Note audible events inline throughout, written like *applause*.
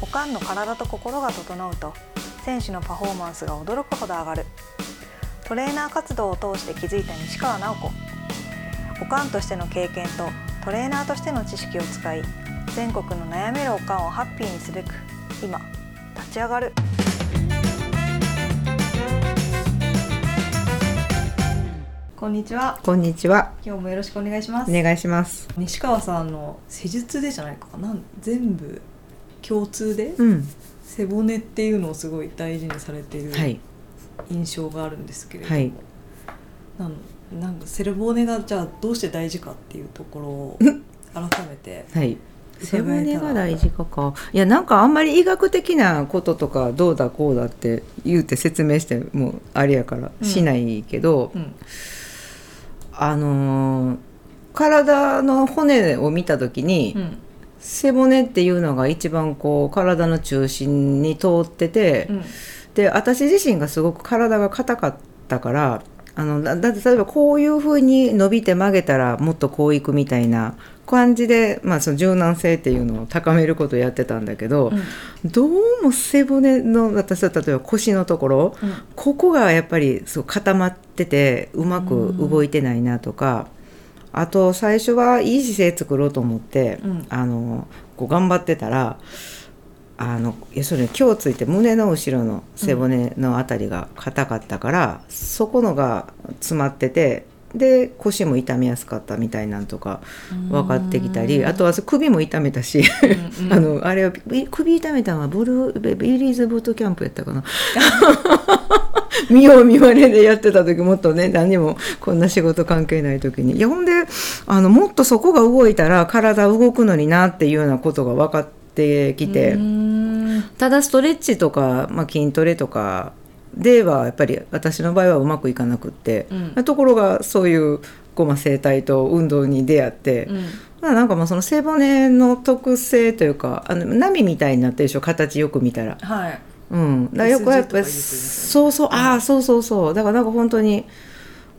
おかんの体と心が整うと選手のパフォーマンスが驚くほど上がる。トレーナー活動を通して気づいた西川直子。おかんとしての経験とトレーナーとしての知識を使い全国の悩めるおかんをハッピーにすべく今立ち上がる。こんにちは。こんにちは。今日もよろしくお願いします。お願いします。西川さんの施術でじゃないかな。ん全部共通でうん。背骨っていうのをすごい大事にされているはい。印象があるんですけれども、はいなんなんか背骨がじゃあどうして大事かっていうところを改めてはい。背骨が大事かか。いや、なんかあんまり医学的なこととか、どうだこうだって言うて説明してもあれやからうんしないけど、うんあのー体の骨を見た時に、うん背骨っていうのが一番こう体の中心に通ってて、うん。で私自身がすごく体が硬かったからあのだだって例えばこういう風に伸びて曲げたらもっとこういくみたいな感じで、まあ、その柔軟性っていうのを高めることをやってたんだけど、どうも背骨の私は例えば腰のところうん。ここがやっぱりそう固まっててうまく動いてないなとか、あと最初はいい姿勢作ろうと思って、うん。あのこう頑張ってたらあの要するに今日ついて胸の後ろの背骨のあたりが硬かったから、そこのが詰まっててで腰も痛みやすかったみたいなんとか分かってきたりあとは首も痛めたし。うんうん。*laughs* あのあれはび首痛めたのはブルーベビリーズブートキャンプやったかな？*laughs* *laughs* 見よう見まねでやってた時もっとね何にもこんな仕事関係ない時に。いやほんであのもっとそこが動いたら体動くのになっていうようなことが分かってきて、うん。ただストレッチとか、まあ、筋トレとかではやっぱり私の場合はうまくいかなくって、うん。ところがそういうこうまあ整体と運動に出会って、うん。まあ、なんかまあその背骨の特性というかあの波みたいになってるでしょ？形よく見たら。はいうん、だからよくやっぱそうそう。ああそうそうそう。だからなんか本当に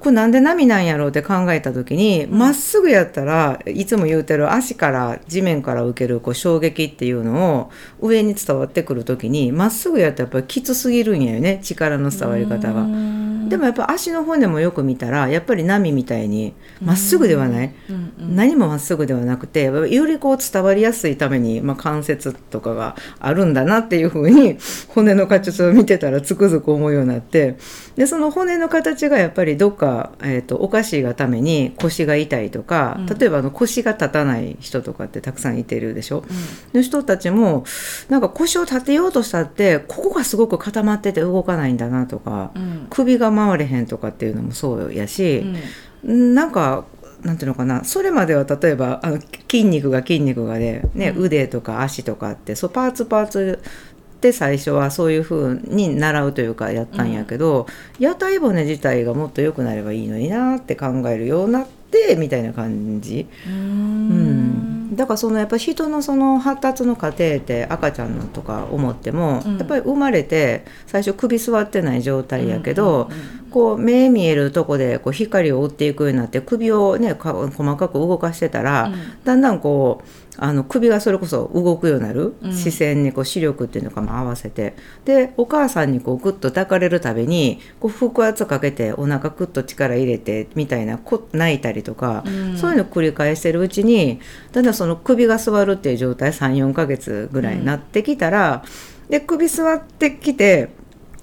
これなんで波なんやろうって考えた時にん。ま、っすぐやったらいつも言うてる足から地面から受けるこう衝撃っていうのを上に伝わってくる時にまっすぐやったらやっぱりきつすぎるんやよね。力の伝わり方が。でもやっぱ足の骨もよく見たらやっぱり波みたいにまっすぐではない、うんうん何もまっすぐではなくてよりこう伝わりやすいために、まあ、関節とかがあるんだなっていうふうに *laughs* 骨の形を見てたらつくづく思うようになって。でその骨の形がやっぱりどっか、えー、とおかしいがために腰が痛いとか、うん。例えばあの腰が立たない人とかってたくさんいてるでしょ？うの人たちもなんか腰を立てようとしたってここがすごく固まってて動かないんだなとか、首が回れへんとかっていうのもそうやし。うんなんかなんていうのかなそれまでは例えばあの筋肉が筋肉がで、ねうん腕とか足とかってそうパーツパーツで最初はそういう風に習うというかやったんやけど、屋台骨自体がもっと良くなればいいのになって考えるようになってみたいな感じ。ううんん、だからそのやっぱり人のその発達の過程って赤ちゃんのとか思っても、うん。やっぱり生まれて最初首座ってない状態やけど、うんこう目見えるとこでこう光を追っていくようになって首をねか細かく動かしてたら、だんだんこうあの首がそれこそ動くようになる、うん。視線にこう視力っていうのかも合わせて。でお母さんにこうグッと抱かれるたびにこう腹圧かけてお腹グッと力入れてみたいなこ泣いたりとか、うん。そういうのを繰り返してるうちにだんだんその首が座るっていう状態34ヶ月ぐらいになってきたら、で首座ってきて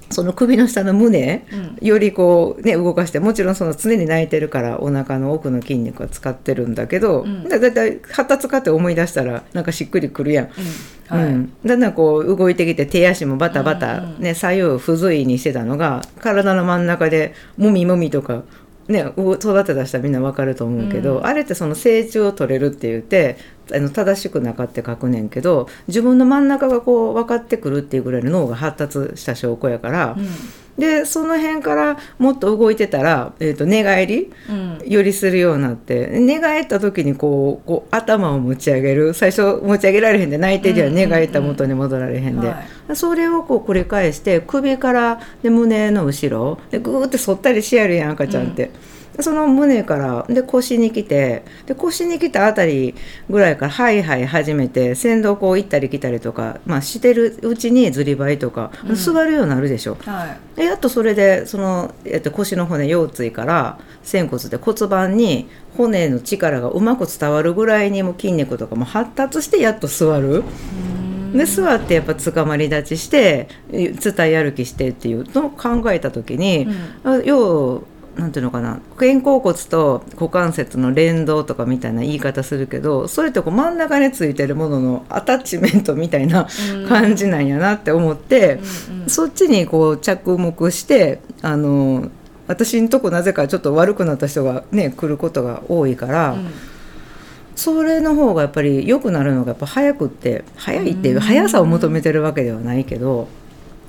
その首の下の胸、うん。よりこうね動かしてもちろんその常に泣いてるからお腹の奥の筋肉は使ってるんだけど、うん。だだいたい発達かって思い出したらなんかしっくりくるやん。うん。はい。うん、だんだんこう動いてきて手足もバタバタ、ね、左右不随にしてたのが体の真ん中でもみもみとか、ね、う育てた人はみんなわかると思うけど、うん。あれってその成長を取れるって言ってあの正しくなかって書くねんけど自分の真ん中がこう分かってくるっていうぐらいの脳が発達した証拠やから、でその辺からもっと動いてたら、えー、と寝返りうん。よりするようになって寝返った時にこうこう頭を持ち上げる。最初持ち上げられへんで泣いてりゃうん。うんうん寝返った元に戻られへんで、はい。それをこう繰り返して首からで胸の後ろでグーって反ったりしやるやん赤ちゃんって。その胸からで腰に来てで腰に来たあたりぐらいからハイハイ始めて先導こう行ったり来たりとか、まあ、してるうちにずりばいとか、うん座るようになるでしょ。はいでやっとそれでその、えっと、腰の骨腰椎から仙骨で骨盤に骨の力がうまく伝わるぐらいにも筋肉とかも発達してやっと座る。で座ってやっぱつかまり立ちして伝え歩きしてっていうのを考えた時に、あ要なんていうのかな肩甲骨と股関節の連動とかみたいな言い方するけどそれってこう真ん中についてるもののアタッチメントみたいな感じなんやなって思って、そっちにこう着目してあの私んとこなぜかちょっと悪くなった人がね来ることが多いから。それの方がやっぱり良くなるのがやっぱ早くって早いっていう速さを求めてるわけではないけど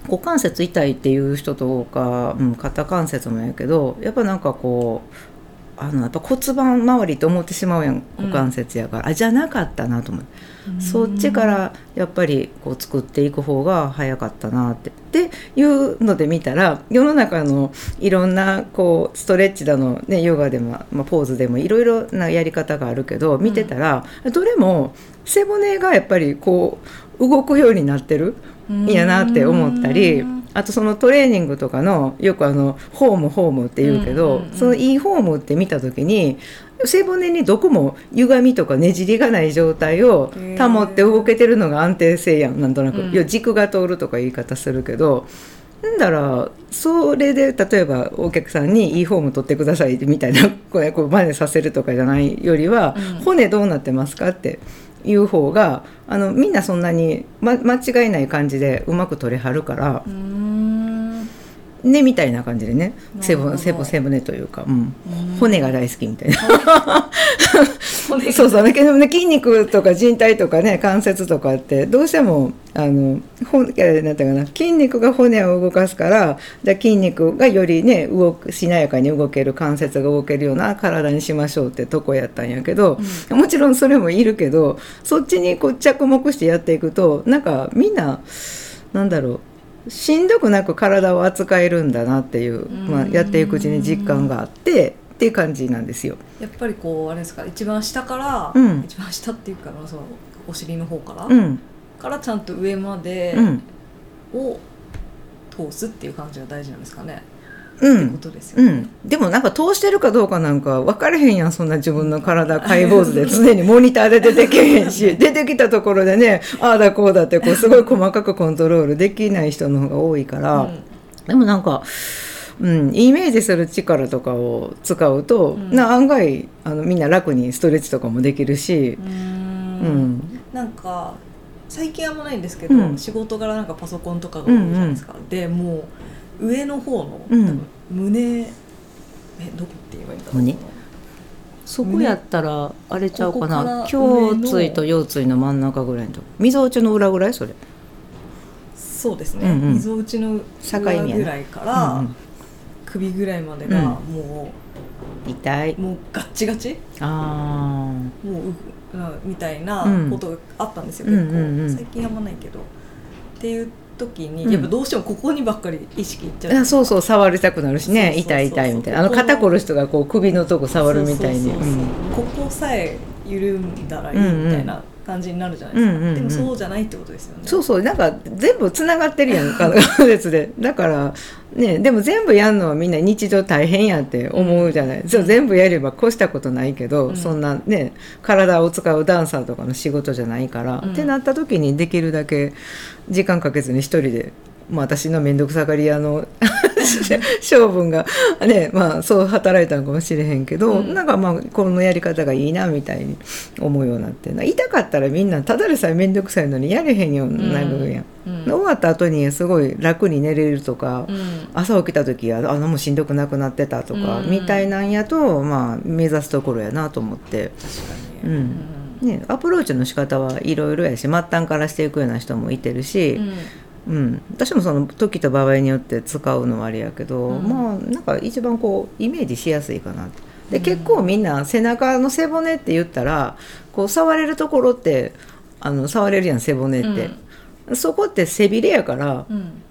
股関節痛いっていう人とか、うん、肩関節もやけどやっぱなんかこうあのやっぱ骨盤周りって思ってしまうやん股関節やから、あじゃなかったなと思う。そっちからやっぱりこう作っていく方が早かったなって。っていうので見たら世の中のいろんなこうストレッチだの、ね、ヨガでも、まあ、ポーズでもいろいろなやり方があるけど見てたら、どれも背骨がやっぱりこう動くようになってるん。やなって思ったり。あとそのトレーニングとかのよくあのホームホームって言うけど、そのいいフォームって見た時に背骨にどこも歪みとかねじりがない状態を保って動けてるのが安定性やんなんとなく、うん。軸が通るとか言い方するけどんだらそれで例えばお客さんにいいフォーム取ってくださいみたいなこうこう真似させるとかじゃないよりは、うん。骨どうなってますかっていう方があのみんなそんなに、ま、間違いない感じでうまく取れはるから。ねみたいな感じでね。背骨背骨背骨というか、うん。うん。骨が大好きみたいな。骨。そうそう。だけどね筋肉とか靭帯とかね関節とかってどうしてもあのなんていうかな。筋肉が骨を動かすからじゃあ筋肉がよりね動くしなやかに動ける関節が動けるような体にしましょうってとこやったんやけど、もちろんそれもいるけどそっちにこう着目してやっていくとなんかみんななんだろうしんどくなく体を扱えるんだなっていう、まあ、やっていくうちに実感があってっていう感じなんですよ。やっぱりこうあれですか一番下から、うん。一番下っていうかそのお尻の方から、うん、からちゃんと上までうん、を通すっていう感じが大事なんですかね、うんってこ。とですよね、うん、でもなんか通してるかどうかなんか分かれへんやんそんな自分の体解剖図で常にモニターで出てけへんし *laughs* 出てきたところでねああだこうだってこうすごい細かくコントロールできない人の方が多いから、でもなんか、うん、イメージする力とかを使うと、うん。な案外あのみんな楽にストレッチとかもできるし。う、ん。うん。なんか最近あんまないんですけど、うん。仕事柄なんかパソコンとかが多いじゃないですか、でもう上の方の、うん。胸えどこって言えばいいんだろう。胸？そこやったらあれちゃうかな。胸椎と腰椎の真ん中ぐらいの。とこみぞおちの裏ぐらいそれ。そうですね、うんうん。みぞおちの裏ぐらいから、うんうん。首ぐらいまでがも痛い。う、もうガッチガチ？ああ。もううなみたいなうん。ことがあったんですよ、うん結構、うん。うん最近あんまないけど。っていう時に、うん。やっぱどうしてもここにばっかり意識いっちゃう。あそうそう触りたくなるしね。痛い痛いみたいな。あの肩こる人がこう首のとこ触るみたいに。ここさえ緩んだらいいみたいな感じになるじゃないですか、うんうんうん。でもそうじゃないってことですよね。そうそう。なんか全部つながってるやん関節 *laughs* で。だからねでも全部やるのはみんな日常大変やって思うじゃない、そう全部やれば越したことないけど、うん。そんなね体を使うダンサーとかの仕事じゃないから、うん。ってなった時にできるだけ時間かけずに一人で、まあ、私の面倒くさがり屋の *laughs* 性分がねまあそう働いたのかもしれへんけど、うん。なんかまあこのやり方がいいなみたいに思うようになってな痛かったらみんなただでさえ面倒くさいのにやれへんようになるやん、うん。で終わった後にすごい楽に寝れるとか、うん。朝起きた時はあもうしんどくなくなってたとか、うん。みたいなんやとまあ目指すところやなと思って、確かうにん。ね、アプローチの仕方はいろいろやし末端からしていくような人もいてるし、うん。私もその時と場合によって使うのはあれやけど、うん。まあなんか一番こうイメージしやすいかなでうん結構みんな背中の背骨って言ったらこう触れるところってあの触れるやん背骨って、そこって背びれやからうん。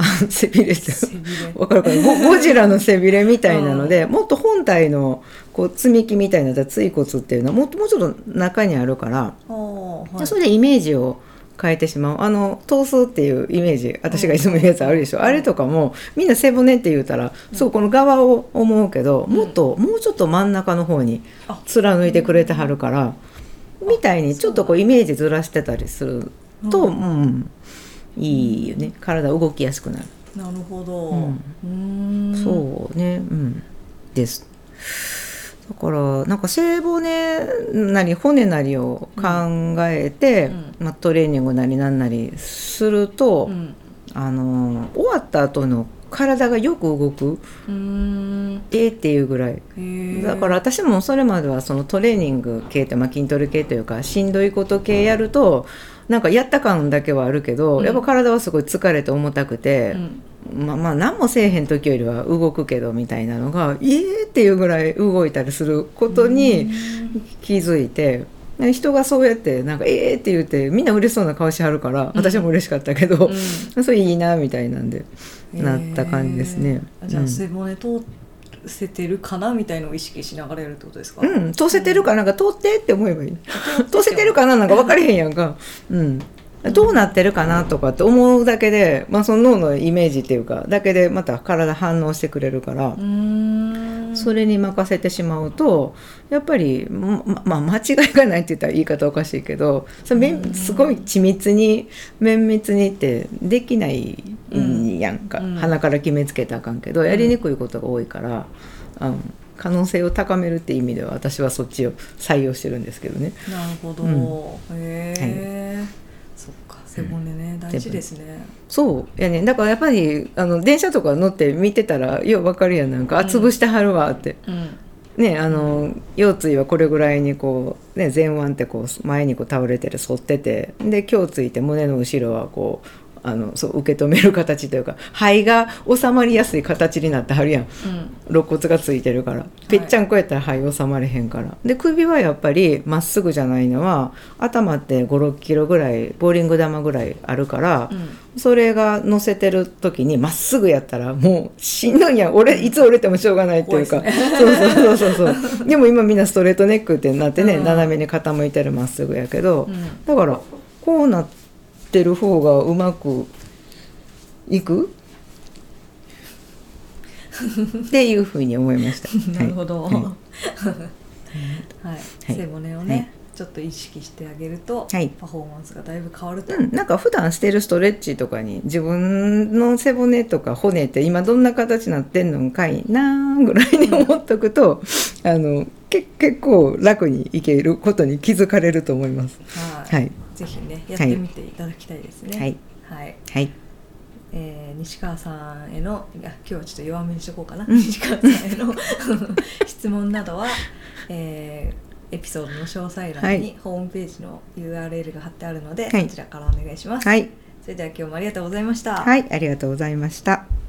*laughs* 背びれって背びれ。わかるかなゴゴジラの背びれみたいなので、*laughs* もっと本体のこう積み木みたいな椎骨っていうのはもっともうちょっと中にあるから、はい。それでイメージを変えてしまう。あの頭数っていうイメージ私がいつも言うやつあるでしょ、うん。あれとかもみんな背骨って言うたら、そうこの側を思うけど、もっともうちょっと真ん中の方にあ。貫いてくれてはるから、みたいにちょっとこうイメージずらしてたりすると、ううんんいいよね。体動きやすくなる。なるほど。うん。そうね。うん。ですだからなんか背骨なり骨なりを考えて、うん。まあ、トレーニングなりなんなりすると、うん。あの終わった後の体がよく動く。えーっていうぐらい。だから私もそれまではそのトレーニング系って、まあ、筋トレ系というかしんどいこと系やるとなんかやった感だけはあるけど、うんやっぱ体はすごい疲れて重たくて、うんまあまあ何もせえへん時よりは動くけどみたいなのが「えー!」っていうぐらい動いたりすることに気づいて。人がそうやってなんか「えー!」って言ってみんな嬉しそうな顔しはるから私も嬉しかったけど、*laughs* それいいなみたいなんでなった感じですねへーじゃあうん背骨通せてるかなみたいのを意識しながらやるってことですか？うん通せてるかなんか通ってって思えばいい。通せてるかななんか分かれへんやんか、うん、どうなってるかなとかって思うだけで、まあ、その脳のイメージっていうかだけでまた体反応してくれるから。う、ーんそれに任せてしまうとやっぱりままあ間違いがないって言ったら言い方おかしいけどそれめん。すごい緻密に綿密にってできないやんか、うん。鼻から決めつけたらあかんけどやりにくいことが多いから、あの可能性を高めるって意味では私はそっちを採用してるんですけどね。なるほど、うん。へえ、そっか背骨ね、大事ですね。そうやね。だからやっぱりあの電車とか乗って見てたらようわかるやん。なんか「あうん。潰してはるわ」って。うん。ねあの腰椎はこれぐらいにこう、ね、前腕ってこう前にこう倒れてる反ってて。で胸椎って胸の後ろはこうあのそう受け止める形というか肺が収まりやすい形になってはるやん。うん。肋骨がついてるから。ぺっちゃんこやったら肺収まれへんから。で首はやっぱりまっすぐじゃないのは頭って5 6キロぐらいボーリング玉ぐらいあるから、うん。それが乗せてる時にまっすぐやったらもうしんどいやん。俺いつ折れてもしょうがないっていうか、怖いそうそうそうそうそう。*laughs* でも今みんなストレートネックってなってね、うん。斜めに傾いてるまっすぐやけど、うん。だからこうなってる方がうまくいく？っていうふうに思いました。*laughs* なるほど、はい。*laughs* はい。はい。背骨をね、はい。ちょっと意識してあげると、はい。パフォーマンスがだいぶ変わると、うん、なんか普段してるストレッチとかに自分の背骨とか骨って今どんな形になってんのんかいなーぐらいに思っとくとあのけ結構楽にいけることに気づかれると思います。はい。はい、ぜひねやってみていただきたいですね。はい、はい。はい、えー西川さんへのいや今日はちょっと弱めにしとこうかな。うん。西川さんへの *laughs* 質問などは、えーエピソードの詳細欄にはい。ホームページの URL が貼ってあるので、はいそちらからお願いします、はい、それでは今日もありがとうございました、はい、ありがとうございました。